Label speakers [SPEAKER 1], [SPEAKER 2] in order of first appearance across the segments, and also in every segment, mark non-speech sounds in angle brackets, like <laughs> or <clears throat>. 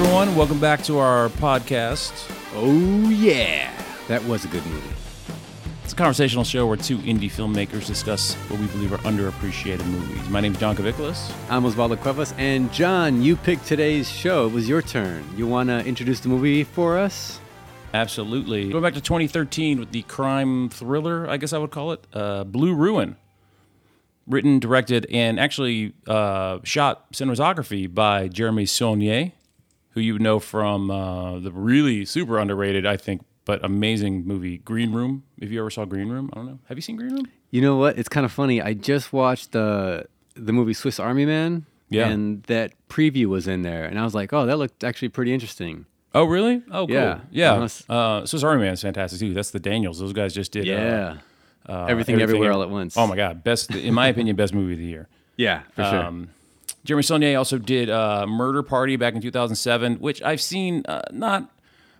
[SPEAKER 1] everyone. Welcome back to our podcast.
[SPEAKER 2] Oh yeah, that was a good movie.
[SPEAKER 1] It's a conversational show where two indie filmmakers discuss what we believe are underappreciated movies. My name is John Caviclis.
[SPEAKER 2] I'm Osvaldo Cuevas, and John, you picked today's show. It was your turn. You want to introduce the movie for us?
[SPEAKER 1] Absolutely. Going back to 2013 with the crime thriller, I guess I would call it, uh, Blue Ruin. Written, directed, and actually uh, shot cinematography by Jeremy Saulnier, who you know from uh, the really super underrated, I think, but amazing movie Green Room. If you ever saw Green Room, I don't know. Have you seen Green Room?
[SPEAKER 2] You know what? It's kind of funny. I just watched the the movie Swiss Army Man.
[SPEAKER 1] Yeah.
[SPEAKER 2] And that preview was in there, and I was like, "Oh, that looked actually pretty interesting."
[SPEAKER 1] Oh, really? Oh, cool.
[SPEAKER 2] Yeah.
[SPEAKER 1] Yeah.
[SPEAKER 2] Unless-
[SPEAKER 1] Uh, Swiss Army Man is fantastic too. That's the Daniels. Those guys just did. uh,
[SPEAKER 2] Yeah.
[SPEAKER 1] uh,
[SPEAKER 2] Everything Everywhere All at Once.
[SPEAKER 1] Oh my God, best in my opinion, best movie of the year. <laughs>
[SPEAKER 2] Yeah, for sure.
[SPEAKER 1] Um, Jeremy Saulnier also did uh, Murder Party back in 2007, which I've seen. Uh, not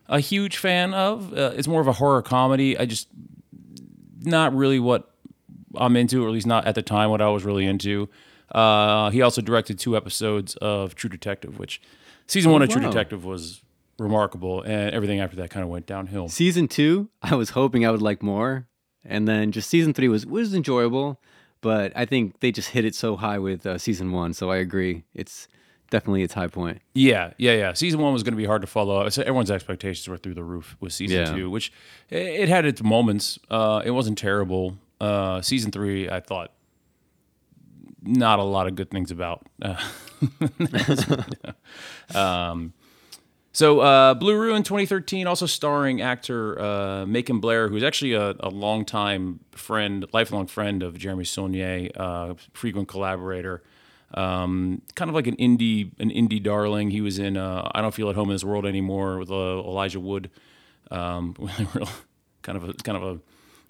[SPEAKER 1] a huge fan of. Uh, it's more of a horror comedy. I just not really what I'm into, or at least not at the time what I was really into. Uh, he also directed two episodes of True Detective, which season one of True
[SPEAKER 2] wow.
[SPEAKER 1] Detective was remarkable, and everything after that kind of went downhill.
[SPEAKER 2] season two, I was hoping I would like more, and then just season three was was enjoyable, but I think they just hit it so high with uh, season one. So I agree, it's definitely its high point.
[SPEAKER 1] Yeah, yeah, yeah. Season one was going to be hard to follow. So everyone's expectations were through the roof with season
[SPEAKER 2] Yeah.
[SPEAKER 1] two, which it, had its moments. Uh, it wasn't terrible. Uh, season three, I thought not a lot of good things about. Uh, <laughs> um, so uh, Blue Ruin 2013, also starring actor uh, Macon Blair, who's actually a, a longtime friend, lifelong friend of Jeremy Saulnier, uh, frequent collaborator. Um, kind of like an indie, an indie darling. He was in uh, I Don't Feel at Home in This World Anymore with uh, Elijah Wood. Um, <laughs> kind of a kind of a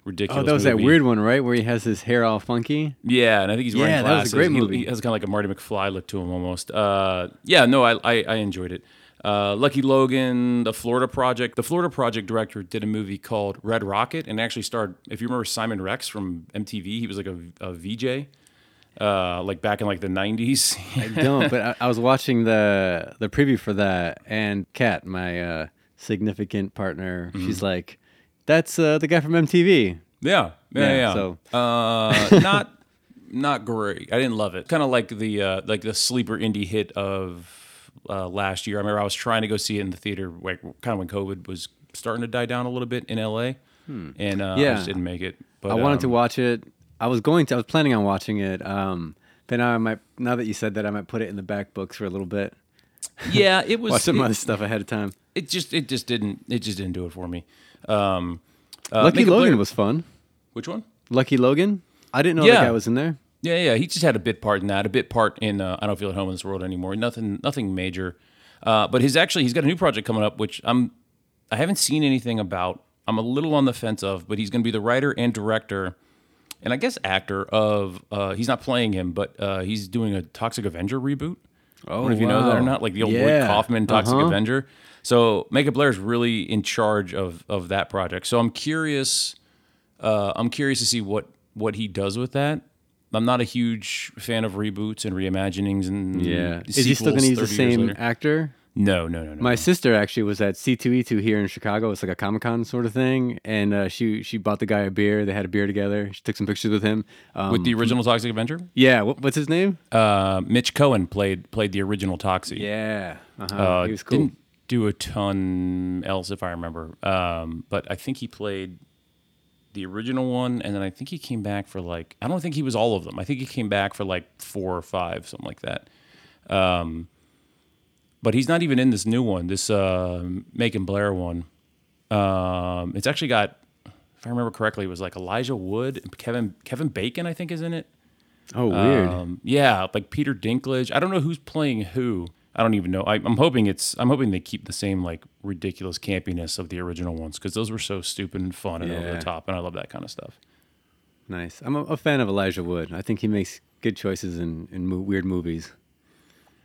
[SPEAKER 1] ridiculous.
[SPEAKER 2] Oh, that was that weird one, right, where he has his hair all funky.
[SPEAKER 1] Yeah, and I think he's wearing
[SPEAKER 2] Yeah, that was a
[SPEAKER 1] glasses.
[SPEAKER 2] great
[SPEAKER 1] He-
[SPEAKER 2] movie.
[SPEAKER 1] He, has kind of like a Marty McFly look to him almost. Uh, yeah, no, I, I, I enjoyed it. Uh, Lucky Logan, The Florida Project. The Florida Project director did a movie called Red Rocket and actually starred, if you remember Simon Rex from MTV, he was like a, a VJ, uh, like back in like the 90s. <laughs>
[SPEAKER 2] I don't, but I, I was watching the the preview for that, and Kat, my uh, significant partner,
[SPEAKER 1] Mm-hmm.
[SPEAKER 2] she's like, "That's uh, the guy from MTV."
[SPEAKER 1] Yeah, yeah,
[SPEAKER 2] Yeah,
[SPEAKER 1] yeah.
[SPEAKER 2] so-
[SPEAKER 1] uh, not <laughs> not great. I didn't love it. Kind of like the uh, like the sleeper indie hit of uh, last year. I remember I was trying to go see it in the theater, like kind of when COVID was starting to die down a little bit in LA, and uh, I
[SPEAKER 2] Yeah.
[SPEAKER 1] just didn't make it. But
[SPEAKER 2] I wanted to
[SPEAKER 1] um,
[SPEAKER 2] watch it. I was going to. I was planning on watching it. Um, but now I might. Now that you said that, I might put it in the back books for a little bit.
[SPEAKER 1] Yeah, <laughs> it was.
[SPEAKER 2] Watch some
[SPEAKER 1] it,
[SPEAKER 2] other stuff ahead of time.
[SPEAKER 1] it just it just didn't it just didn't do it for me. Um, uh,
[SPEAKER 2] Lucky Logan was fun.
[SPEAKER 1] which one?
[SPEAKER 2] Lucky Logan. I didn't know
[SPEAKER 1] Yeah.
[SPEAKER 2] that guy was in there.
[SPEAKER 1] Yeah, yeah. He just had a bit part in that, a bit part in uh, I don't feel at home in this world anymore. Nothing, nothing major. Uh, but his actually, he's got a new project coming up, which I'm, I haven't seen anything about. I'm a little on the fence of, but he's going to be the writer and director, and I guess actor of. Uh, he's not playing him, but uh, he's doing a Toxic Avenger reboot. I don't know if you know that or not, like the old
[SPEAKER 2] Yeah.
[SPEAKER 1] Lloyd Kaufman Toxic
[SPEAKER 2] Uh-huh.
[SPEAKER 1] Avenger. So Macon Blair is really in charge of of that project. So I'm curious. Uh, I'm curious to see what what he does with that. I'm not a huge fan of reboots and reimaginings and
[SPEAKER 2] Yeah. Is he still going to use the same actor?
[SPEAKER 1] No, no, no, no.
[SPEAKER 2] My sister actually was at C2E2 here in Chicago. It's like a Comic Con sort of thing, and uh, she she bought the guy a beer. They had a beer together. She took some pictures with him. Um,
[SPEAKER 1] with the original Toxic Avenger,
[SPEAKER 2] yeah, what, what's his name?
[SPEAKER 1] uh, Mitch Cohen played played the original Toxie.
[SPEAKER 2] Yeah, uh-huh.
[SPEAKER 1] Uh,
[SPEAKER 2] he was cool.
[SPEAKER 1] Didn't do a ton else if I remember, um, but I think he played the original one, and then I think he came back for like I don't think he was all of them. I think he came back for like four or five, something like that. Um, but he's not even in this new one, this uh, Macon Blair one. Um, it's actually got, if I remember correctly, it was like Elijah Wood, and Kevin Kevin Bacon, I think, is in it.
[SPEAKER 2] Oh, weird.
[SPEAKER 1] Um, yeah, like Peter Dinklage. I don't know who's playing who. I don't even know. I, I'm hoping it's. I'm hoping they keep the same like ridiculous campiness of the original ones because those were so stupid and fun and over the top, and I love that kind of stuff.
[SPEAKER 2] nice. I'm a, a fan of Elijah Wood. I think he makes good choices in in mo- weird movies.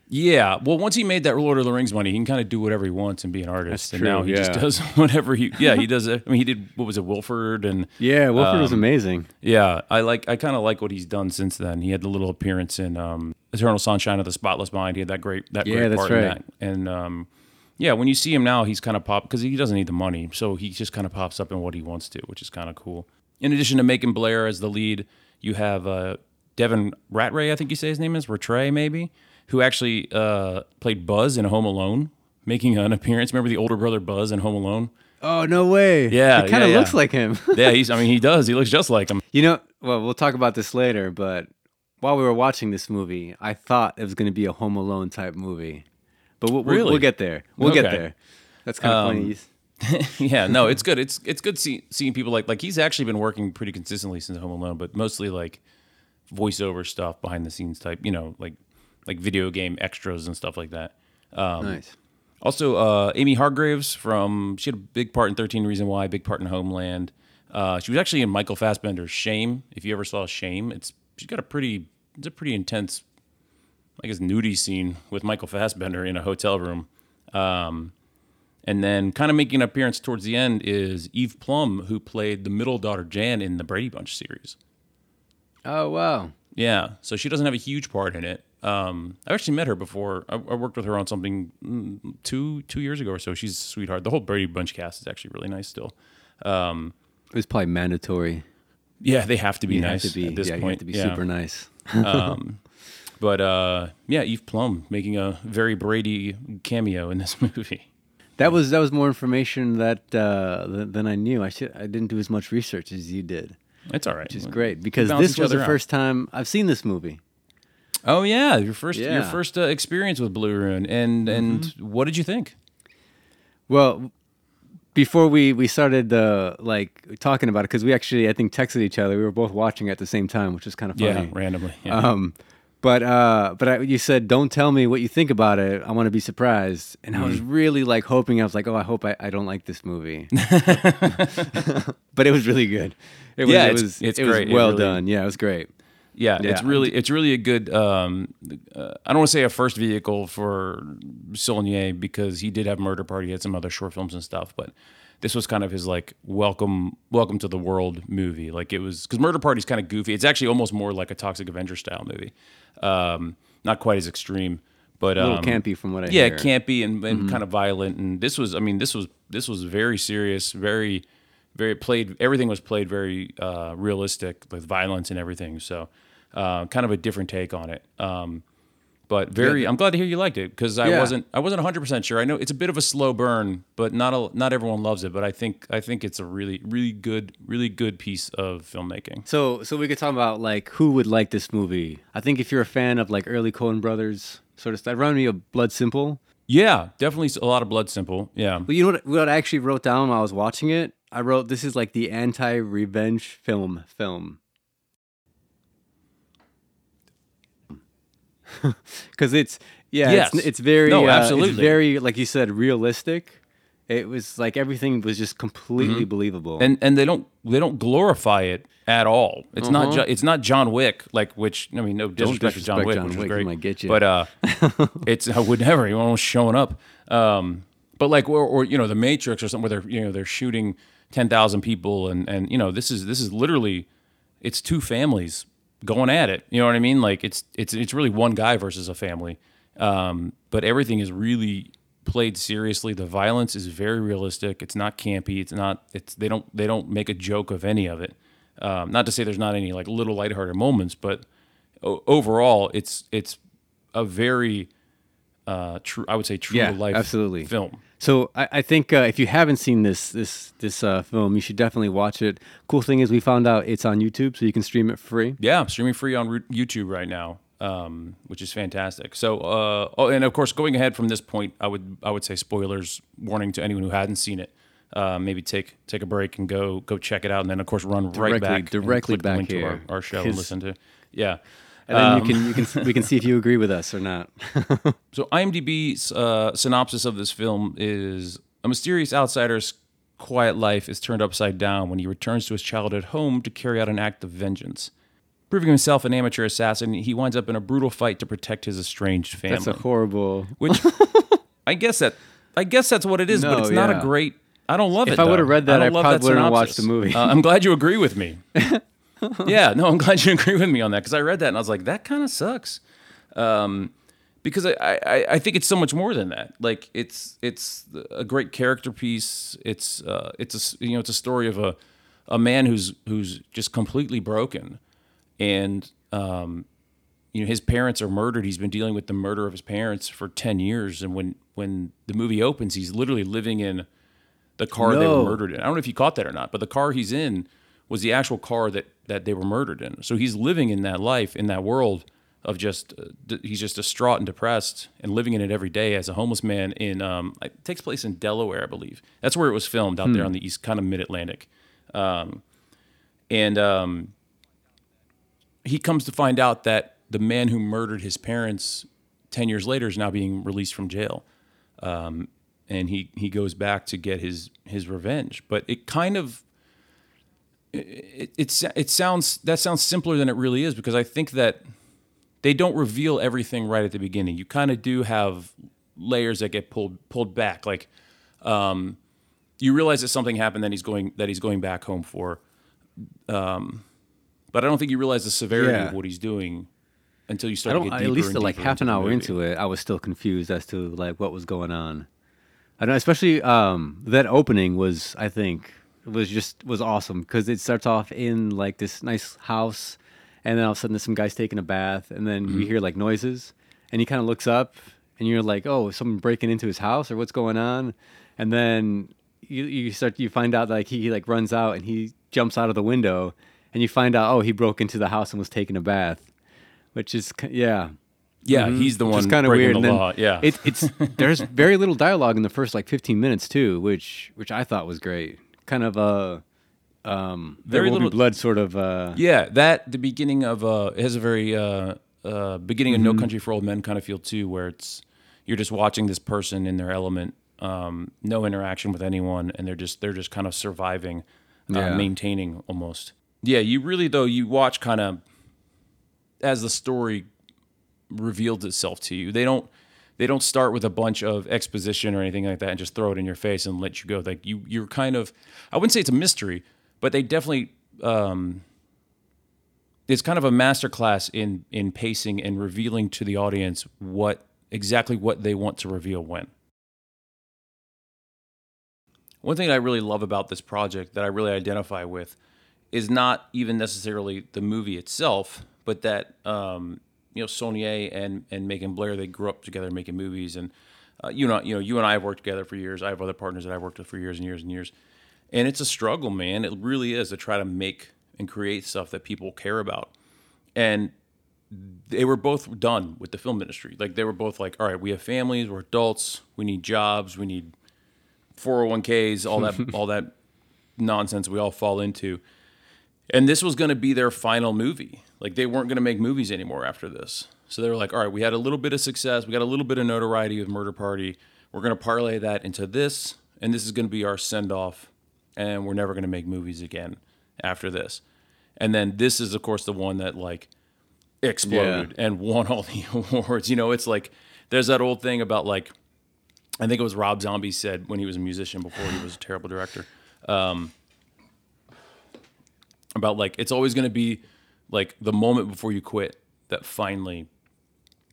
[SPEAKER 1] Yeah, well, once he made that Lord of the Rings money, he can kind of do whatever he wants and be an artist.
[SPEAKER 2] That's
[SPEAKER 1] and now
[SPEAKER 2] true,
[SPEAKER 1] he just does <laughs> whatever he. Yeah, he does. it. I mean, he did what was it, Wilfred, and
[SPEAKER 2] Yeah, Wilfred was
[SPEAKER 1] Um,
[SPEAKER 2] amazing.
[SPEAKER 1] yeah, I like. I kind of like what he's done since then. He had the little appearance in um, Eternal Sunshine of the Spotless Mind. He had that great that
[SPEAKER 2] Yeah,
[SPEAKER 1] great
[SPEAKER 2] that's
[SPEAKER 1] part in
[SPEAKER 2] right.
[SPEAKER 1] that. And um, yeah, when you see him now, he's kind of pop because he doesn't need the money, so he just kind of pops up in what he wants to, which is kind of cool. In addition to making Blair as the lead, you have uh, Devin Ratray, I think you say his name is Rattray, maybe, who actually uh, played Buzz in Home Alone, making an appearance. Remember the older brother Buzz in Home Alone?
[SPEAKER 2] Oh no way!
[SPEAKER 1] Yeah,
[SPEAKER 2] it kind of
[SPEAKER 1] yeah,
[SPEAKER 2] looks
[SPEAKER 1] yeah.
[SPEAKER 2] like him. <laughs>
[SPEAKER 1] Yeah, he's. I mean, he does. He looks just like him.
[SPEAKER 2] you know, well, we'll talk about this later, but while we were watching this movie, I thought it was going to be a Home Alone type movie, but we'll,
[SPEAKER 1] Really?
[SPEAKER 2] we'll get there. We'll get there. That's kind of
[SPEAKER 1] Um,
[SPEAKER 2] funny. <laughs>
[SPEAKER 1] yeah, no, it's good. It's it's good see, seeing people like like he's actually been working pretty consistently since Home Alone, but mostly like voiceover stuff, behind the scenes type, you know, like like video game extras and stuff like that. Um,
[SPEAKER 2] nice.
[SPEAKER 1] Also, uh, Amy Hargreaves from she had a big part in Thirteen Reason Why, big part in Homeland. Uh, she was actually in Michael Fassbender's Shame. If you ever saw Shame, it's she's got a pretty it's a pretty intense, I guess, nudie scene with Michael Fassbender in a hotel room. Um, and then, kind of making an appearance towards the end is Eve Plumb, who played the middle daughter Jan in the Brady Bunch series.
[SPEAKER 2] Oh wow.
[SPEAKER 1] Yeah, so she doesn't have a huge part in it. Um, I've actually met her before. I, I worked with her on something mm, two two years ago or so. She's a sweetheart. The whole Brady Bunch cast is actually really nice still.
[SPEAKER 2] Um, It was probably mandatory.
[SPEAKER 1] Yeah, they have to be
[SPEAKER 2] You
[SPEAKER 1] nice
[SPEAKER 2] to be.
[SPEAKER 1] at this
[SPEAKER 2] yeah,
[SPEAKER 1] point.
[SPEAKER 2] have to be
[SPEAKER 1] yeah.
[SPEAKER 2] super nice.
[SPEAKER 1] um, But uh, yeah, Eve Plumb making a very Brady cameo in this <laughs> movie.
[SPEAKER 2] That was that was more information that uh, than, than I knew. I should I didn't do as much research as you did,
[SPEAKER 1] It's all right.
[SPEAKER 2] which is great because this was the
[SPEAKER 1] out.
[SPEAKER 2] first time I've seen this movie.
[SPEAKER 1] Oh yeah, your first your first uh, experience with Blue Ruin, and and
[SPEAKER 2] Mm-hmm.
[SPEAKER 1] what did you think?
[SPEAKER 2] Well, before we we started uh, like talking about it, because we actually I think texted each other. We were both watching at the same time, which is kind of
[SPEAKER 1] Yeah,
[SPEAKER 2] funny.
[SPEAKER 1] randomly. Yeah.
[SPEAKER 2] Um, but but but I, you said don't tell me what you think about it. I want to be surprised, and I was
[SPEAKER 1] Mm.
[SPEAKER 2] really like hoping. I was like, oh, I hope I, I don't like this movie. <laughs> <laughs> but it was really good. It was,
[SPEAKER 1] Yeah,
[SPEAKER 2] it
[SPEAKER 1] it's-
[SPEAKER 2] was
[SPEAKER 1] it's
[SPEAKER 2] it was
[SPEAKER 1] great. It
[SPEAKER 2] well
[SPEAKER 1] really-
[SPEAKER 2] done. Yeah, it was great.
[SPEAKER 1] Yeah,
[SPEAKER 2] Yeah.
[SPEAKER 1] it's really it's really a good. Um, uh, I don't want to say a first vehicle for Saulnier because he did have Murder Party, he had some other short films and stuff, but this was kind of his like welcome welcome to the world movie. Like it was because Murder Party's kind of goofy. It's actually almost more like a Toxic Avenger style movie, um, not quite as extreme, but
[SPEAKER 2] A little
[SPEAKER 1] um,
[SPEAKER 2] campy from what I
[SPEAKER 1] yeah,
[SPEAKER 2] hear.
[SPEAKER 1] campy and, and kind of violent. And this was, I mean, this was this was very serious, very, very played. Everything was played very uh, realistic with violence and everything. So, uh, kind of a different take on it. Um, but very,
[SPEAKER 2] Yeah.
[SPEAKER 1] I'm glad to hear you liked it because I
[SPEAKER 2] Yeah.
[SPEAKER 1] wasn't, I wasn't 100 percent sure. I know it's a bit of a slow burn, but not a, not everyone loves it. But I think, I think it's a really, really good, really good piece of filmmaking.
[SPEAKER 2] So so we could talk about like who would like this movie. I think if you're a fan of like early Coen Brothers sort of stuff, reminded me of Blood Simple.
[SPEAKER 1] Yeah, definitely a lot of blood simple. Yeah.
[SPEAKER 2] But you know what, what I actually wrote down while I was watching it? I wrote this is like the anti-revenge film film. <laughs> Cuz it's yeah,
[SPEAKER 1] Yes.
[SPEAKER 2] it's, it's very
[SPEAKER 1] No,
[SPEAKER 2] uh,
[SPEAKER 1] absolutely.
[SPEAKER 2] it's very like you said realistic. It was like everything was just completely believable.
[SPEAKER 1] Mm-hmm. and and they don't they don't glorify it at all. It's not
[SPEAKER 2] Uh-huh.
[SPEAKER 1] jo- it's not John Wick like which I mean no disrespect to John Wick,
[SPEAKER 2] John
[SPEAKER 1] which
[SPEAKER 2] Wick,
[SPEAKER 1] great,
[SPEAKER 2] might get you.
[SPEAKER 1] but uh, <laughs> it's I would never he almost showing up. Um, but like or, or you know the Matrix or something where they're you know they're shooting ten thousand people and and you know this is this is literally it's two families going at it. You know what I mean? Like it's it's it's really one guy versus a family. Um, but everything is really played seriously. The violence is very realistic. It's not campy. It's not. It's they don't they don't make a joke of any of it. Um, not to say there's not any like little lighthearted moments, but o- overall, it's it's a very uh, true. I would say true
[SPEAKER 2] Yeah,
[SPEAKER 1] to life
[SPEAKER 2] absolutely.
[SPEAKER 1] film.
[SPEAKER 2] So I, I think uh, if you haven't seen this this this uh, film, you should definitely watch it. Cool thing is we found out it's on YouTube, so you can stream it free.
[SPEAKER 1] Yeah, streaming free on YouTube right now, um, which is fantastic. So, uh, oh, and of course, going ahead from this point, I would I would say spoilers warning to anyone who hadn't seen it. Uh, maybe take take a break and go go check it out, and then of course run right
[SPEAKER 2] Directly-
[SPEAKER 1] back and
[SPEAKER 2] directly back
[SPEAKER 1] link to our, our show and listen to. Yeah.
[SPEAKER 2] And then
[SPEAKER 1] Um,
[SPEAKER 2] you can you can we can see if you agree with us or not. <laughs>
[SPEAKER 1] So IMDb's uh, synopsis of this film is a mysterious outsider's quiet life is turned upside down when he returns to his childhood home to carry out an act of vengeance. Proving himself an amateur assassin, he winds up in a brutal fight to protect his estranged family.
[SPEAKER 2] That's a horrible. <laughs>
[SPEAKER 1] which I guess that I guess that's what it is, but
[SPEAKER 2] No,
[SPEAKER 1] it's not
[SPEAKER 2] yeah.
[SPEAKER 1] a great. I don't love it.
[SPEAKER 2] If I would've read that, I
[SPEAKER 1] love
[SPEAKER 2] probably wouldn't have watched the movie.
[SPEAKER 1] Uh, I'm glad you agree with me. <laughs> <laughs> yeah, no, I'm glad you agree with me on that because I read that and I was like, that kind of sucks. Um, because I, I I think it's so much more than that. Like it's it's a great character piece. It's uh it's a you know it's a story of a a man who's who's just completely broken, and um you know his parents are murdered. He's been dealing with the murder of his parents for ten years, and when when the movie opens, he's literally living in the car they were murdered in. I don't know if you caught that or not, but the car he's in was the actual car that that they were murdered in. So he's living in that life, in that world of just uh, d- he's just distraught and depressed and living in it every day as a homeless man. In um, it takes place in Delaware, I believe. That's where it was filmed out there on the east, kind of mid Atlantic. Um, and um, he comes to find out that the man who murdered his parents 10 years later is now being released from jail um, and he, he goes back to get his, his revenge but it kind of it, it, it sounds that sounds simpler than it really is because i think that they don't reveal everything right at the beginning you kind of do have layers that get pulled pulled back like um, you realize that something happened that he's going that he's going back home for um, but I don't think you realize the severity
[SPEAKER 2] Yeah.
[SPEAKER 1] of what he's doing until you start to
[SPEAKER 2] don't. At least like half an hour into it, I was still confused as to like what was going on. I don't know, especially um, that opening was. I think was just was awesome because it starts off in like this nice house, and then all of a sudden there's some guys taking a bath, and then
[SPEAKER 1] Mm-hmm.
[SPEAKER 2] you hear like noises, and he kind of looks up, and you're like, oh, is someone breaking into his house or what's going on? And then you you start you find out like he, he like runs out and he jumps out of the window, and you find out oh he broke into the house and was taking a bath, which is yeah.
[SPEAKER 1] Yeah, he's the one
[SPEAKER 2] kind of weird.
[SPEAKER 1] the law. Yeah,
[SPEAKER 2] it, it's <laughs> there's very little dialogue in the first like 15 minutes too, which which I thought was great. Kind of a um, there
[SPEAKER 1] Very
[SPEAKER 2] will
[SPEAKER 1] little-
[SPEAKER 2] be blood sort of. Uh,
[SPEAKER 1] yeah. That the beginning of uh, it has a very uh, uh, beginning of No
[SPEAKER 2] Mm-hmm.
[SPEAKER 1] Country for Old Men kind of feel too, where it's you're just watching this person in their element, um, no interaction with anyone, and they're just they're just kind of surviving, uh,
[SPEAKER 2] Yeah.
[SPEAKER 1] maintaining almost. Yeah, you really though you watch kind of as the story revealed itself to you. They don't they don't start with a bunch of exposition or anything like that and just throw it in your face and let you go. Like you you're kind of I wouldn't say it's a mystery, but they definitely um it's kind of a masterclass in in pacing and revealing to the audience what exactly what they want to reveal when. One thing I really love about this project that I really identify with is not even necessarily the movie itself, but that um, you know Saulnier and and Macon Blair they grew up together making movies, and uh, you know you know you and I have worked together for years. I have other partners that I've worked with for years and years and years, and it's a struggle, man. It really is to try to make and create stuff that people care about, and they were both done with the film industry. Like they were both like, all right, we have families, we're adults, we need jobs, we need 401ks, all that <laughs> all that nonsense we all fall into. And this was going to be their final movie. Like they weren't going to make movies anymore after this. So they were like, all right, we had a little bit of success, we got a little bit of notoriety with Murder Party. We're going to parlay that into this, and this is going to be our send off, and we're never going to make movies again after this. And then this is, of course, the one that like exploded and won all the <laughs> awards. You know, it's like there's that old thing about like I think it was Rob Zombie said when he was a musician before he was a terrible director. Um, about like it's always going to be like the moment before you quit that finally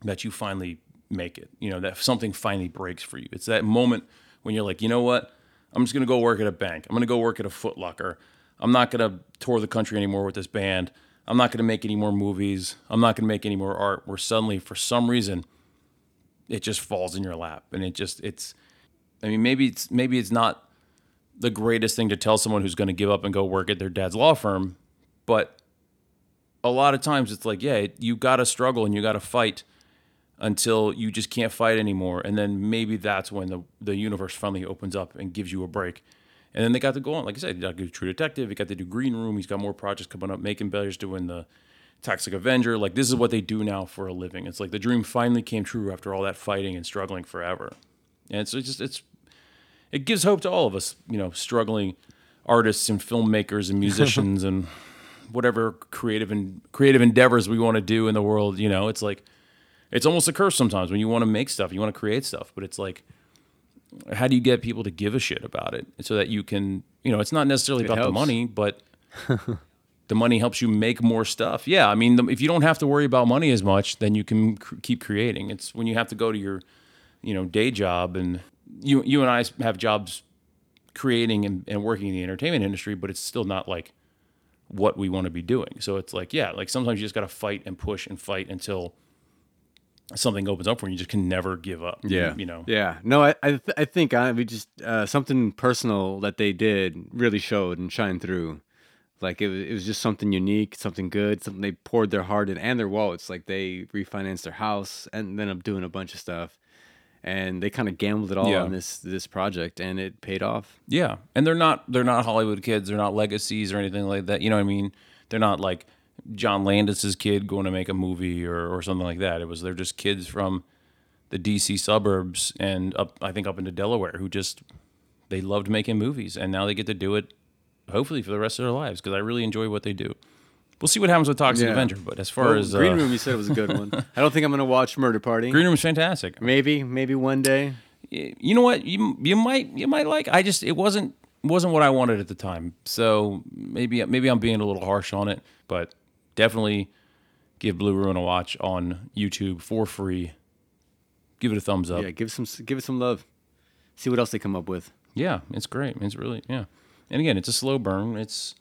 [SPEAKER 1] that you finally make it. You know, that something finally breaks for you. It's that moment when you're like, you know what? I'm just gonna go work at a bank. I'm gonna go work at a Foot Locker. I'm not gonna tour the country anymore with this band. I'm not gonna make any more movies. I'm not gonna make any more art. Where suddenly, for some reason, it just falls in your lap, and it just it's. I mean, maybe it's maybe it's not the greatest thing to tell someone who's going to give up and go work at their dad's law firm, but a lot of times it's like, yeah, you got to struggle and you got to fight until you just can't fight anymore, and then maybe that's when the the universe finally opens up and gives you a break. And then they got to go on, like I said, he got to do True Detective. He got to do Green Room. He's got more projects coming up. Macon Blair's doing the Toxic Avenger. Like this is what they do now for a living. It's like the dream finally came true after all that fighting and struggling forever. And it's, it's just it's it gives hope to all of us, you know, struggling artists and filmmakers and musicians <laughs> and whatever creative and creative endeavors we want to do in the world. You know, it's like it's almost a curse sometimes when you want to make stuff, you want to create stuff, but it's like how do you get people to give a shit about it so that you can, you know, it's not necessarily
[SPEAKER 2] It
[SPEAKER 1] about the money, but <laughs> the money helps you make more stuff. Yeah, I mean, the, if you don't have to worry about money as much, then you can cr- keep creating. It's when you have to go to your, you know, day job, and you you and I have jobs creating and, and working in the entertainment industry, but it's still not like what we want to be doing. So it's like, yeah, like sometimes you just got to fight and push and fight until something opens up for you. You just can never give up. Yeah. You know.
[SPEAKER 2] Yeah. No, I I, th- I think I, we just uh, something personal that they did really showed and shined through. Like it was, it was just something unique, something good, something they poured their heart in and their wallets. Like they refinanced their house and then up doing a bunch of stuff, and they kind of gambled it all
[SPEAKER 1] Yeah.
[SPEAKER 2] on this this project, and it paid off.
[SPEAKER 1] Yeah, and they're not they're not Hollywood kids. They're not legacies or anything like that. You know what I mean? They're not like John Landis's kid going to make a movie or, or something like that. It was they're just kids from the DC suburbs and up I think up into Delaware who just they loved making movies and now they get to do it hopefully for the rest of their lives because I really enjoy what they do. We'll see what happens with Toxic
[SPEAKER 2] Yeah.
[SPEAKER 1] Avenger, but as far
[SPEAKER 2] Well,
[SPEAKER 1] as
[SPEAKER 2] Green
[SPEAKER 1] uh,
[SPEAKER 2] Room, you said it was a good one. <laughs> I don't think I'm gonna watch Murder Party.
[SPEAKER 1] Green Room is fantastic.
[SPEAKER 2] Maybe, maybe one day.
[SPEAKER 1] you know what you you might you might like i just it wasn't wasn't what i wanted at the time so maybe maybe i'm being a little harsh on it but definitely give blue ruin a watch on youtube for free give it a thumbs up
[SPEAKER 2] Yeah, give some give it some love. See what else they come up with.
[SPEAKER 1] yeah it's great it's really yeah and again it's a slow burn it's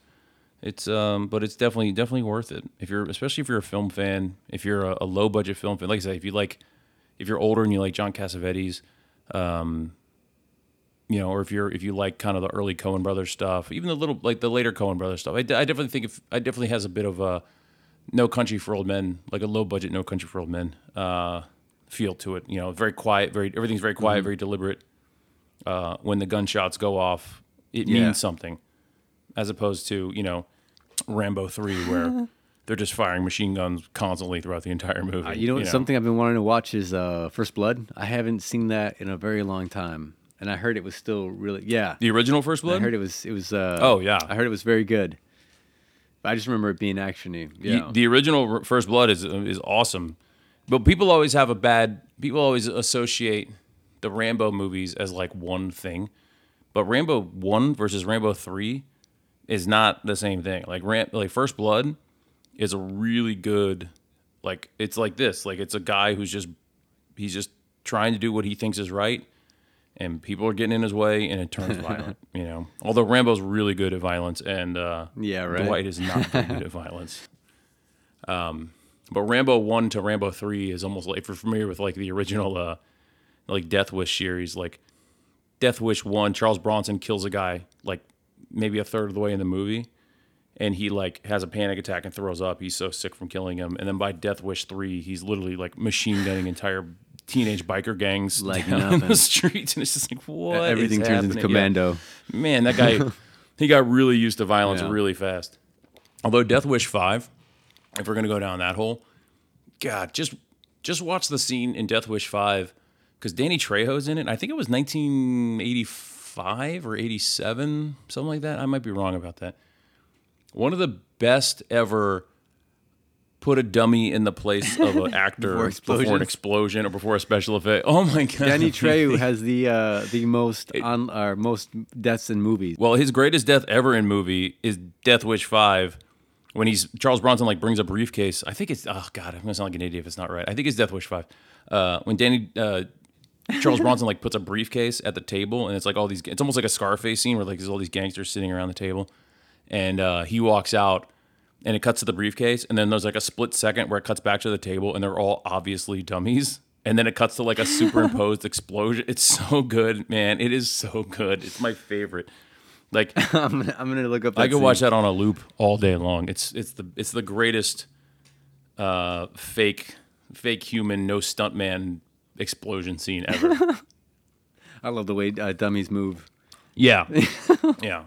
[SPEAKER 1] it's um but it's definitely definitely worth it if you're especially if you're a film fan if you're a, a low budget film fan like i say if you like if you're older and you like john cassavetes um you know or if you're if you like kind of the early coen brothers stuff even the little like the later coen brothers stuff i, I definitely think if i definitely has a bit of a no country for old men like a low budget no country for old men uh feel to it you know very quiet very everything's very quiet
[SPEAKER 2] Mm-hmm.
[SPEAKER 1] very deliberate uh, when the gunshots go off, it
[SPEAKER 2] Yeah.
[SPEAKER 1] means something, as opposed to you know Rambo three where <laughs> they're just firing machine guns constantly throughout the entire movie.
[SPEAKER 2] Uh, you know what? Something I've been wanting to watch is uh, First Blood. I haven't seen that in a very long time, and I heard it was still really yeah.
[SPEAKER 1] the original First Blood.
[SPEAKER 2] I heard it was it was. Uh,
[SPEAKER 1] Oh, yeah.
[SPEAKER 2] I heard it was very good. I just remember it being actiony. Yeah,
[SPEAKER 1] the original First Blood is is awesome, but people always have a bad. People always associate the Rambo movies as like one thing, but Rambo one versus Rambo three is not the same thing. Like Ram, like First Blood is a really good. Like it's like this. Like it's a guy who's just he's just trying to do what he thinks is right. And people are getting in his way, and it turns <laughs> violent. You know, although Rambo's really good at violence, and uh,
[SPEAKER 2] Yeah, right.
[SPEAKER 1] Dwight is not good at <laughs> violence. Um, but Rambo one to Rambo three is almost like if you're familiar with like the original uh, like Death Wish series, like Death Wish one, Charles Bronson kills a guy like maybe a third of the way in the movie, and he like has a panic attack and throws up. He's so sick from killing him, and then by Death Wish three, he's literally like machine gunning entire teenage biker gangs
[SPEAKER 2] Like
[SPEAKER 1] down
[SPEAKER 2] nothing.
[SPEAKER 1] the streets, and it's just like what
[SPEAKER 2] everything turns into
[SPEAKER 1] happening? Yeah
[SPEAKER 2] commando.
[SPEAKER 1] man, that guy, <laughs> he got really used to violence
[SPEAKER 2] Yeah.
[SPEAKER 1] really fast. Although Death Wish Five, if we're gonna go down that hole, God, just just watch the scene in Death Wish Five because Danny Trejo's in it. I think it was 1985 or 87, something like that. I might be wrong about that. One of the best ever put a dummy in the place of an <laughs> actor
[SPEAKER 2] Before
[SPEAKER 1] before, an explosion or before a special effect. Oh my god,
[SPEAKER 2] Danny <laughs> Trejo has the uh, the most on uh, most deaths in movies.
[SPEAKER 1] Well, his greatest death ever in movie is Death Wish Five, when he's Charles Bronson like brings a briefcase. I think it's oh god, I'm gonna sound like an idiot if it's not right. I think it's Death Wish Five. Uh, when Danny uh, Charles <laughs> Bronson like puts a briefcase at the table, and it's like all these. It's almost like a Scarface scene where like there's all these gangsters sitting around the table, and uh, he walks out. And it cuts to the briefcase, and then there's like a split second where it cuts back to the table, and they're all obviously dummies. And then it cuts to like a superimposed <laughs> explosion. It's so good, man. It is so good. It's my favorite. Like <laughs>
[SPEAKER 2] I'm, gonna- I'm gonna look up. That
[SPEAKER 1] I could
[SPEAKER 2] scene.
[SPEAKER 1] watch that on a loop all day long. It's it's the it's the greatest uh, fake fake human no stuntman explosion scene ever. <laughs>
[SPEAKER 2] I love the way uh, dummies move.
[SPEAKER 1] yeah, <laughs> yeah.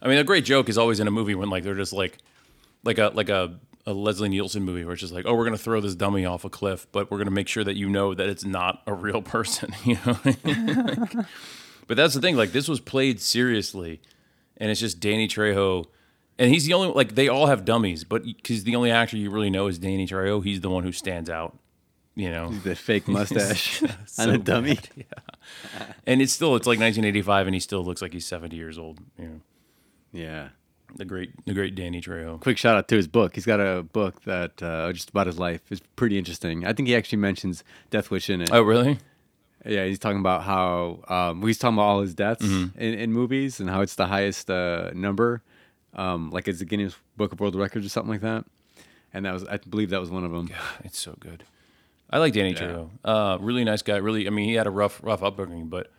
[SPEAKER 1] I mean, a great joke is always in a movie when like they're just like like a like a a Leslie Nielsen movie where it's just like, oh, we're gonna throw this dummy off a cliff, but we're gonna make sure that you know that it's not a real <laughs> person. You know. Like- but that's the thing. Like this was played seriously, and it's just Danny Trejo, and he's the only like they all have dummies, but because the only actor you really know is Danny Trejo, he's the one who stands out. You know,
[SPEAKER 2] The fake <laughs> mustache on <laughs>
[SPEAKER 1] so
[SPEAKER 2] a dummy.
[SPEAKER 1] bad, yeah. And it's still it's like 1985, and he still looks like he's 70 years old. You know.
[SPEAKER 2] Yeah.
[SPEAKER 1] The great, the great Danny Trejo.
[SPEAKER 2] Quick shout out to his book. He's got a book that uh, just about his life. is pretty interesting. I think he actually mentions Death Wish in it.
[SPEAKER 1] Oh, really?
[SPEAKER 2] Yeah, he's talking about how um, he's talking about all his deaths
[SPEAKER 1] Mm-hmm.
[SPEAKER 2] in, in movies and how it's the highest uh, number, um, like it's the Guinness Book of World Records or something like that. And that was, I believe, that was one of them.
[SPEAKER 1] Yeah, it's so good. I like Danny
[SPEAKER 2] Yeah.
[SPEAKER 1] Trejo. Uh, really nice guy. Really, I mean, he had a rough, rough upbringing, but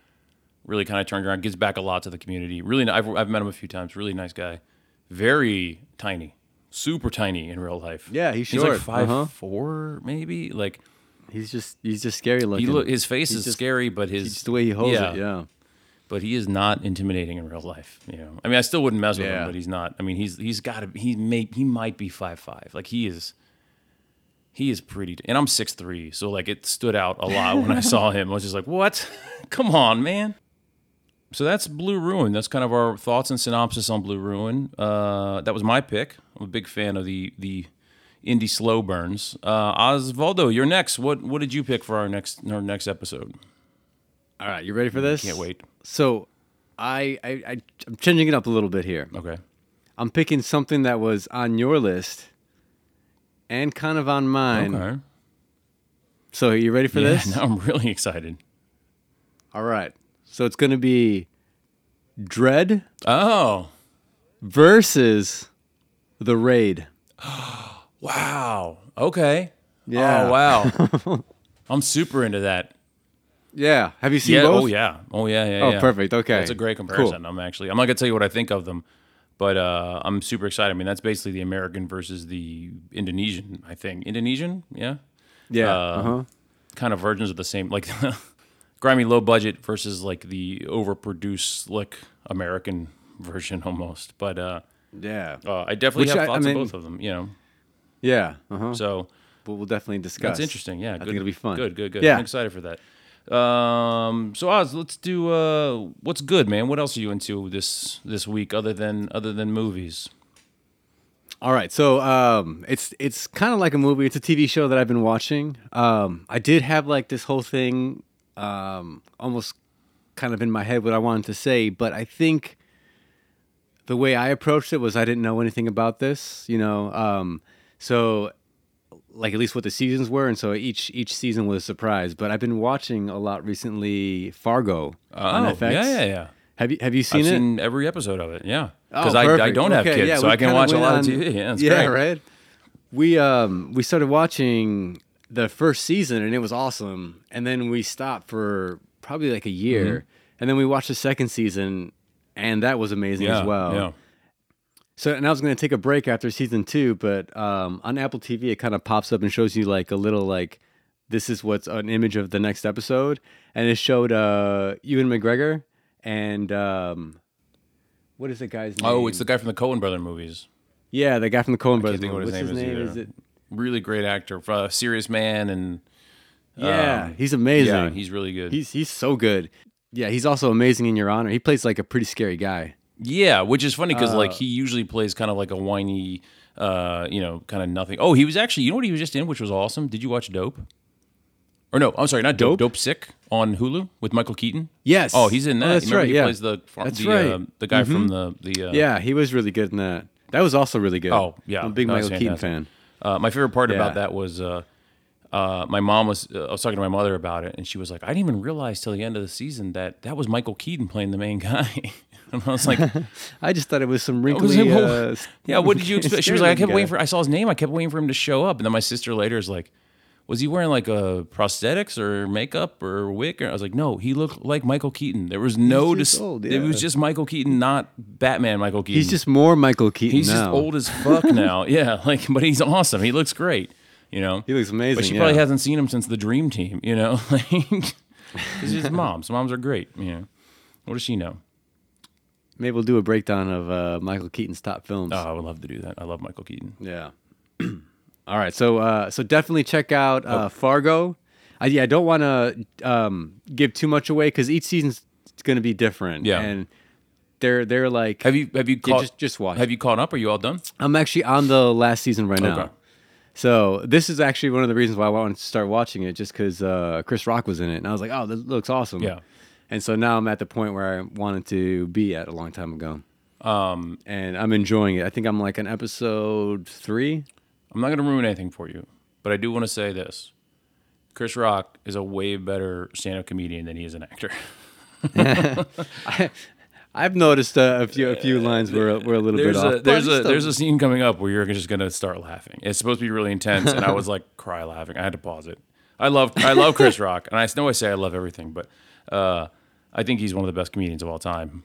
[SPEAKER 1] really kind of turned around. Gives back a lot to the community. Really, I've, I've met him a few times. Really nice guy. Very tiny, super tiny in real life.
[SPEAKER 2] Yeah, he's
[SPEAKER 1] He's like
[SPEAKER 2] short.
[SPEAKER 1] five
[SPEAKER 2] Uh-huh.
[SPEAKER 1] four, maybe. Like
[SPEAKER 2] He's just he's just scary looking.
[SPEAKER 1] he look, his face
[SPEAKER 2] He's
[SPEAKER 1] is
[SPEAKER 2] just-
[SPEAKER 1] scary, but his
[SPEAKER 2] just the way he holds it. Yeah.
[SPEAKER 1] but he is not intimidating in real life. You know, I mean, I still wouldn't mess with
[SPEAKER 2] Yeah.
[SPEAKER 1] him, but he's not. I mean, he's he's got to. He may he might be five five. Like he is. He is pretty, and I'm six three, so like it stood out a lot when I saw him. I was just like, "What? <laughs> Come on, man!" So that's Blue Ruin. That's kind of our thoughts and synopsis on Blue Ruin. Uh, that was my pick. I'm a big fan of the the indie slow burns. Uh, Osvaldo, you're next. What what did you pick for our next our next episode?
[SPEAKER 2] All right, you ready for this?
[SPEAKER 1] Can't wait.
[SPEAKER 2] So, I, I I I'm changing it up a little bit here.
[SPEAKER 1] Okay.
[SPEAKER 2] I'm picking something that was on your list and kind of on mine.
[SPEAKER 1] Okay.
[SPEAKER 2] So, are you ready for
[SPEAKER 1] yeah,
[SPEAKER 2] this?
[SPEAKER 1] Now <laughs> I'm really excited.
[SPEAKER 2] All right. So it's going to be Dredd
[SPEAKER 1] Oh,
[SPEAKER 2] versus The Raid. <gasps>
[SPEAKER 1] wow. Okay.
[SPEAKER 2] Yeah.
[SPEAKER 1] Oh, wow. <laughs> I'm super into that.
[SPEAKER 2] Yeah. Have you seen
[SPEAKER 1] Yeah.
[SPEAKER 2] Oh, both?
[SPEAKER 1] Oh, yeah. Oh, yeah. Yeah.
[SPEAKER 2] Oh,
[SPEAKER 1] yeah.
[SPEAKER 2] perfect. Okay.
[SPEAKER 1] That's a great
[SPEAKER 2] Cool.
[SPEAKER 1] comparison. I'm actually. I'm not gonna tell you what I think of them, but uh, I'm super excited. I mean, that's basically the American versus the Indonesian. I think Indonesian. Yeah.
[SPEAKER 2] Yeah.
[SPEAKER 1] Uh,
[SPEAKER 2] uh-huh.
[SPEAKER 1] Kind of versions of the same, like <laughs> grimy low budget versus like the overproduced slick American version <laughs> almost. But uh,
[SPEAKER 2] Yeah.
[SPEAKER 1] uh, I definitely
[SPEAKER 2] Which
[SPEAKER 1] have
[SPEAKER 2] I- I
[SPEAKER 1] thoughts
[SPEAKER 2] mean-
[SPEAKER 1] of both of them. You know.
[SPEAKER 2] Yeah. Uh-huh.
[SPEAKER 1] So
[SPEAKER 2] We'll, we'll definitely discuss.
[SPEAKER 1] That's interesting. Yeah, good.
[SPEAKER 2] think it'll be fun.
[SPEAKER 1] Good, good, good.
[SPEAKER 2] Yeah.
[SPEAKER 1] I'm excited for that. Um, so Oz, let's do uh, what's good, man. What else are you into this this week other than other than movies?
[SPEAKER 2] All right, so um, it's it's kind of like a movie. It's a TV show that I've been watching. Um, I did have like this whole thing, um, almost kind of in my head what I wanted to say, but I think the way I approached it was I didn't know anything about this, you know. Um, so like at least what the seasons were, and so each each season was a surprise. But I've been watching a lot recently. Fargo on
[SPEAKER 1] oh,
[SPEAKER 2] FX.
[SPEAKER 1] yeah, yeah, yeah.
[SPEAKER 2] Have you have you seen
[SPEAKER 1] I've
[SPEAKER 2] it?
[SPEAKER 1] seen every episode of it. Yeah,
[SPEAKER 2] Oh,
[SPEAKER 1] because I, I don't have
[SPEAKER 2] Okay,
[SPEAKER 1] kids,
[SPEAKER 2] yeah,
[SPEAKER 1] so I can watch a lot
[SPEAKER 2] on-
[SPEAKER 1] of TV. Yeah,
[SPEAKER 2] yeah,
[SPEAKER 1] great.
[SPEAKER 2] right. We um we started watching the first season and it was awesome, and then we stopped for probably like a year,
[SPEAKER 1] Mm-hmm.
[SPEAKER 2] and then we watched the second season, and that was amazing
[SPEAKER 1] Yeah,
[SPEAKER 2] as well.
[SPEAKER 1] yeah.
[SPEAKER 2] So and I was gonna take a break after season two, but um on Apple TV it kind of pops up and shows you like a little like this is what's an image of the next episode, and it showed uh Ewan McGregor and um. What is the guy's name?
[SPEAKER 1] Oh, it's the guy from the Coen Brother movies.
[SPEAKER 2] Yeah, the guy from the Coen Brothers.
[SPEAKER 1] think what his
[SPEAKER 2] What's
[SPEAKER 1] name
[SPEAKER 2] his
[SPEAKER 1] is
[SPEAKER 2] name?
[SPEAKER 1] either.
[SPEAKER 2] Is it?
[SPEAKER 1] Really great actor, uh, Serious Man, and
[SPEAKER 2] Yeah,
[SPEAKER 1] Um,
[SPEAKER 2] he's amazing.
[SPEAKER 1] yeah, he's really good.
[SPEAKER 2] he's he's so good. Yeah, he's also amazing in Your Honor. He plays like a pretty scary guy.
[SPEAKER 1] Yeah, which is funny because like
[SPEAKER 2] Uh,
[SPEAKER 1] he usually plays kind of like a whiny, uh, you know, kind of nothing. Oh, he was actually, you know what he was just in, which was awesome. Did you watch Dope? Or no, I'm sorry, not Dope.
[SPEAKER 2] Dope?
[SPEAKER 1] Dope Sick on Hulu with Michael Keaton.
[SPEAKER 2] Yes.
[SPEAKER 1] Oh, he's in
[SPEAKER 2] Oh,
[SPEAKER 1] that.
[SPEAKER 2] that's
[SPEAKER 1] You
[SPEAKER 2] right.
[SPEAKER 1] He
[SPEAKER 2] Yeah.
[SPEAKER 1] plays the far-
[SPEAKER 2] That's
[SPEAKER 1] the,
[SPEAKER 2] right.
[SPEAKER 1] uh, the guy from the the. Uh,
[SPEAKER 2] yeah, he was really good in that. That was also really good.
[SPEAKER 1] Oh, yeah,
[SPEAKER 2] I'm a big
[SPEAKER 1] was
[SPEAKER 2] Michael Keaton fan.
[SPEAKER 1] Uh, my favorite part
[SPEAKER 2] Yeah.
[SPEAKER 1] about that was uh, uh, my mom was. Uh, I was talking to my mother about it, and she was like, "I didn't even realize till the end of the season that that was Michael Keaton playing the main <laughs> guy." <laughs> and I was like, <laughs>
[SPEAKER 2] I just thought it was some
[SPEAKER 1] was
[SPEAKER 2] wrinkly.
[SPEAKER 1] like,
[SPEAKER 2] uh,
[SPEAKER 1] Yeah, what did you <laughs> expect? She was like, I kept
[SPEAKER 2] guy.
[SPEAKER 1] waiting for. I saw his name. I kept waiting for him to show up, and then my sister later is like, "Was he wearing like a prosthetics or makeup or wig?" Or I was like, "No, he looked like Michael Keaton. There was no. dis-
[SPEAKER 2] old,
[SPEAKER 1] It was just Michael Keaton, not Batman. Michael Keaton.
[SPEAKER 2] He's just more Michael Keaton
[SPEAKER 1] he's just old as fuck now. yeah, like, but he's awesome. He looks great. You know,
[SPEAKER 2] He looks amazing.
[SPEAKER 1] but she
[SPEAKER 2] yeah.
[SPEAKER 1] probably hasn't seen him since the Dream Team. You know, like, it's just moms. Moms are great. You know, what does she know?
[SPEAKER 2] Maybe we'll do a breakdown of uh, Michael Keaton's top films.
[SPEAKER 1] Oh, I would love to do that. I love Michael Keaton.
[SPEAKER 2] Yeah. <clears throat> All right. So uh, so definitely check out
[SPEAKER 1] Oh.
[SPEAKER 2] uh, Fargo. I, yeah, I don't want to um, give too much away because each season's going to be different.
[SPEAKER 1] Yeah.
[SPEAKER 2] And they're they're like
[SPEAKER 1] Have you have you
[SPEAKER 2] Yeah,
[SPEAKER 1] caught
[SPEAKER 2] just just watch.
[SPEAKER 1] Have you caught up? Are you all done?
[SPEAKER 2] I'm actually on the last season right now.
[SPEAKER 1] Okay.
[SPEAKER 2] So this is actually one of the reasons why I wanted to start watching it, just because uh, Chris Rock was in it, and I was like, "Oh, this looks awesome."
[SPEAKER 1] Yeah.
[SPEAKER 2] And so now I'm at the point where I wanted to be at a long time ago. Um, and I'm enjoying it. I think I'm like an episode three.
[SPEAKER 1] I'm not going to ruin anything for you, but I do want to say this: Chris Rock is a way better stand-up comedian than he is an actor. <laughs> <laughs>
[SPEAKER 2] I, I've noticed uh, a few a few lines were were a little
[SPEAKER 1] there's
[SPEAKER 2] bit
[SPEAKER 1] a,
[SPEAKER 2] off.
[SPEAKER 1] There's
[SPEAKER 2] but
[SPEAKER 1] a there's a scene coming up where you're just gonna start laughing. It's supposed to be really intense, and I was like <laughs> cry laughing. I had to pause it. I love I love Chris Rock, and I know I say I love everything, but uh, I think he's one of the best comedians of all time.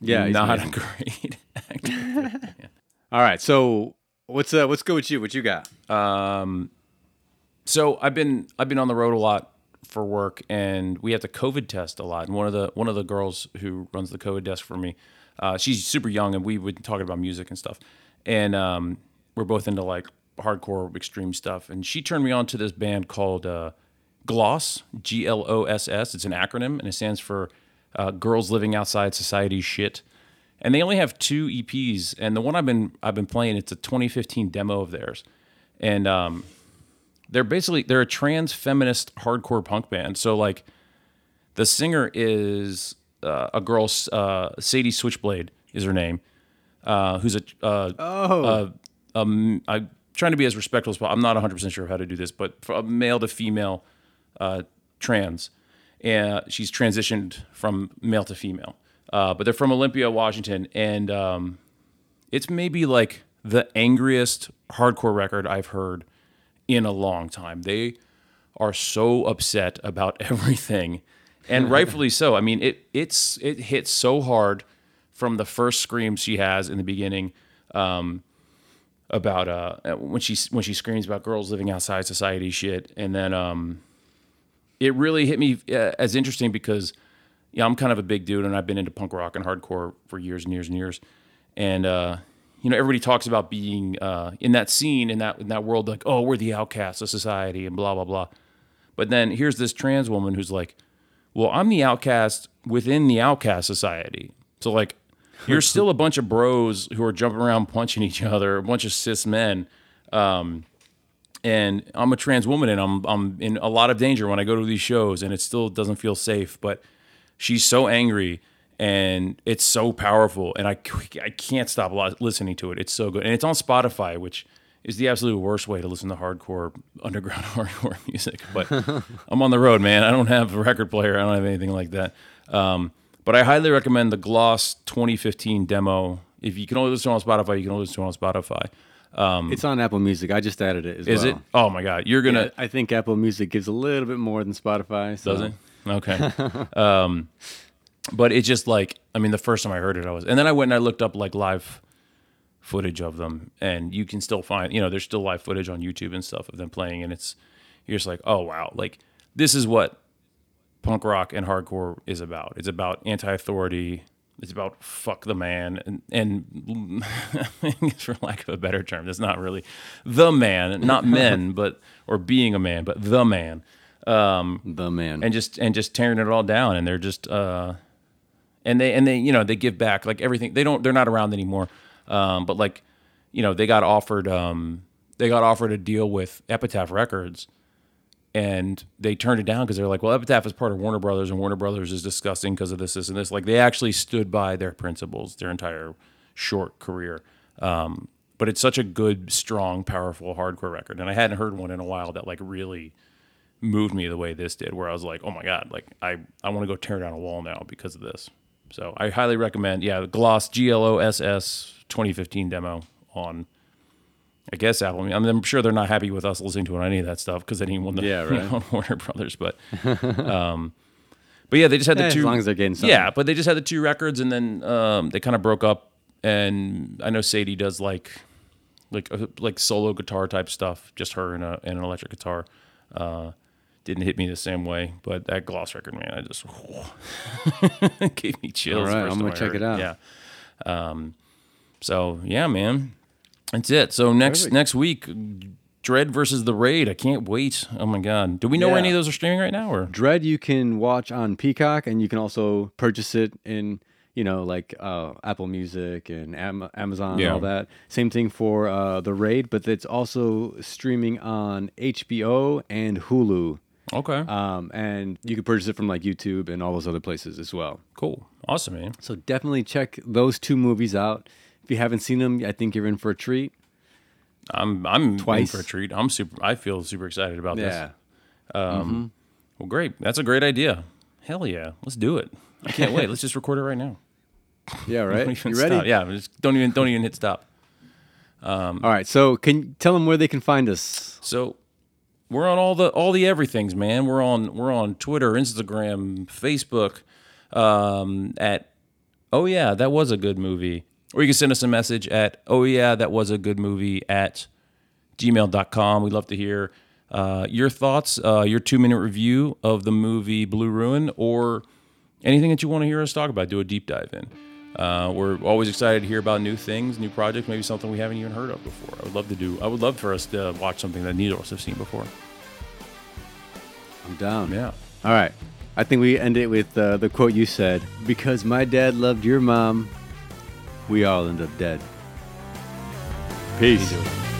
[SPEAKER 2] yeah, he's
[SPEAKER 1] not
[SPEAKER 2] amazing.
[SPEAKER 1] a great actor. <laughs> <laughs>
[SPEAKER 2] All right, so what's uh what's good with you? What you got?
[SPEAKER 1] So I've been I've been on the road a lot for work, and we have to COVID test a lot. And one of the one of the girls who runs the COVID desk for me, uh, she's super young, and we would talking about music and stuff. And um, we're both into like hardcore extreme stuff. And she turned me on to this band called uh, Gloss, G L O S S. It's an acronym, and it stands for uh, Girls Living Outside Society Shit. And they only have two EPs, and the one I've been I've been playing, it's a 2015 demo of theirs, and um, they're basically they're a trans feminist hardcore punk band. So like, the singer is uh, a girl, uh, Sadie Switchblade is her name, uh, who's a uh,
[SPEAKER 2] Oh,
[SPEAKER 1] um, I'm trying to be as respectful as possible. I'm not 100 percent sure how to do this, but from male to female, uh, trans, and she's transitioned from male to female. Uh, but they're from Olympia, Washington, and um, it's maybe like the angriest hardcore record I've heard in a long time. They are so upset about <laughs> everything, and <laughs> rightfully so. I mean, it it's it hits so hard from the first scream she has in the beginning um, about uh, when she when she screams about girls living outside society shit, and then um, it really hit me uh, as interesting because yeah, I'm kind of a big dude, and I've been into punk rock and hardcore for years and years and years, and uh, you know everybody talks about being uh, in that scene in that in that world like oh we're the outcasts of society and blah blah blah, but then here's this trans woman who's like, well I'm the outcast within the outcast society, so like you're <laughs> still a bunch of bros who are jumping around punching each other, a bunch of cis men. Um, and I'm a trans woman and I'm I'm in a lot of danger when I go to these shows and it still doesn't feel safe. But she's so angry and it's so powerful and I, I can't stop listening to it. It's so good and it's on Spotify, which is the absolute worst way to listen to hardcore underground <laughs> hardcore music. But <laughs> I'm on the road, man. I don't have a record player. I don't have anything like that. Um, but I highly recommend the Gloss 2015 demo. If you can only listen on Spotify, you can only listen on Spotify.
[SPEAKER 2] It's on Apple Music. I just added it as
[SPEAKER 1] Is
[SPEAKER 2] well.
[SPEAKER 1] it? Oh my God, you're gonna.
[SPEAKER 2] Yeah, I think Apple Music gives a little bit more than Spotify. So.
[SPEAKER 1] Does it? Okay. <laughs> um, but it's just like I mean, the first time I heard it, I was, and then I went and I looked up like live footage of them, and you can still find, you know, there's still live footage on YouTube and stuff of them playing, and it's you're just like, oh wow, like this is what punk rock and hardcore is about. It's about anti-authority. It's about fuck the man, and and <laughs> for lack of a better term, that's not really the man, not <laughs> men, but or being a man, but the man.
[SPEAKER 2] Um, The man.
[SPEAKER 1] and just and just tearing it all down and they're just uh and they and they you know they give back like everything. They don't they're not around anymore. Um but like you know they got offered um they got offered a deal with epitaph records and they turned it down because they're like well epitaph is part of warner brothers and warner brothers is disgusting because of this this and this like they actually stood by their principles their entire short career um but it's such a good strong powerful hardcore record and i hadn't heard one in a while that like really moved me the way this did where i was like oh my god like i i want to go tear down a wall now because of this. So i highly recommend yeah gloss g-l-o-s-s 2015 demo on i guess apple I mean, i'm sure they're not happy with us listening to any of that stuff because they didn't want the
[SPEAKER 2] Yeah, <laughs> right.
[SPEAKER 1] on warner brothers but um but yeah they just had the
[SPEAKER 2] Eh,
[SPEAKER 1] two
[SPEAKER 2] as long as they're getting something.
[SPEAKER 1] yeah but they just had the two records and then um they kind of broke up and i know sadie does like like uh, like solo guitar type stuff, just her and, a, and an electric guitar. Uh, didn't hit me the same way, but that Gloss record, man, I just <laughs> gave me chills.
[SPEAKER 2] All right, I'm gonna check it out.
[SPEAKER 1] Yeah. Um, so yeah, man, that's it. So next
[SPEAKER 2] Perfect.
[SPEAKER 1] next week, Dredd versus the Raid. I can't wait. Oh my god, do we know where any of those are streaming right now? Or
[SPEAKER 2] Dredd you can watch on Peacock, and you can also purchase it in you know like uh, Apple Music and Am- Amazon
[SPEAKER 1] Yeah.
[SPEAKER 2] and all that. Same thing for uh, the Raid, but it's also streaming on HBO and Hulu.
[SPEAKER 1] Okay.
[SPEAKER 2] Um, and you can purchase it from like YouTube and all those other places as well.
[SPEAKER 1] cool. Awesome, man.
[SPEAKER 2] So definitely check those two movies out. If you haven't seen them, I think you're in for a treat.
[SPEAKER 1] I'm I'm
[SPEAKER 2] Twice.
[SPEAKER 1] in for a treat. I'm super. I feel super excited about this.
[SPEAKER 2] Yeah. Um.
[SPEAKER 1] Well, great. That's a great idea. Hell yeah. Let's do it. I can't wait. Let's just record it right now. <laughs>
[SPEAKER 2] Yeah, right. <laughs> You ready?
[SPEAKER 1] Stop. Yeah. Just don't even don't even hit stop.
[SPEAKER 2] Um, All right. So can you tell them where they can find us?
[SPEAKER 1] So we're on all the all the everythings, man. We're on we're on Twitter, Instagram, Facebook, um, at oh yeah, that was a good movie. Or you can send us a message at oh yeah, that was a good movie at gmail.com. We'd love to hear uh, your thoughts, uh, your two minute review of the movie Blue Ruin, or anything that you want to hear us talk about, do a deep dive in. Uh, we're always excited to hear about new things, new projects, maybe something we haven't even heard of before. I would love to do. I would love for us to watch something that neither of us have seen before.
[SPEAKER 2] I'm down.
[SPEAKER 1] Yeah.
[SPEAKER 2] All right. I think we end it with uh, the quote you said Because my dad loved your mom, we all end up dead. Peace.
[SPEAKER 1] You do it.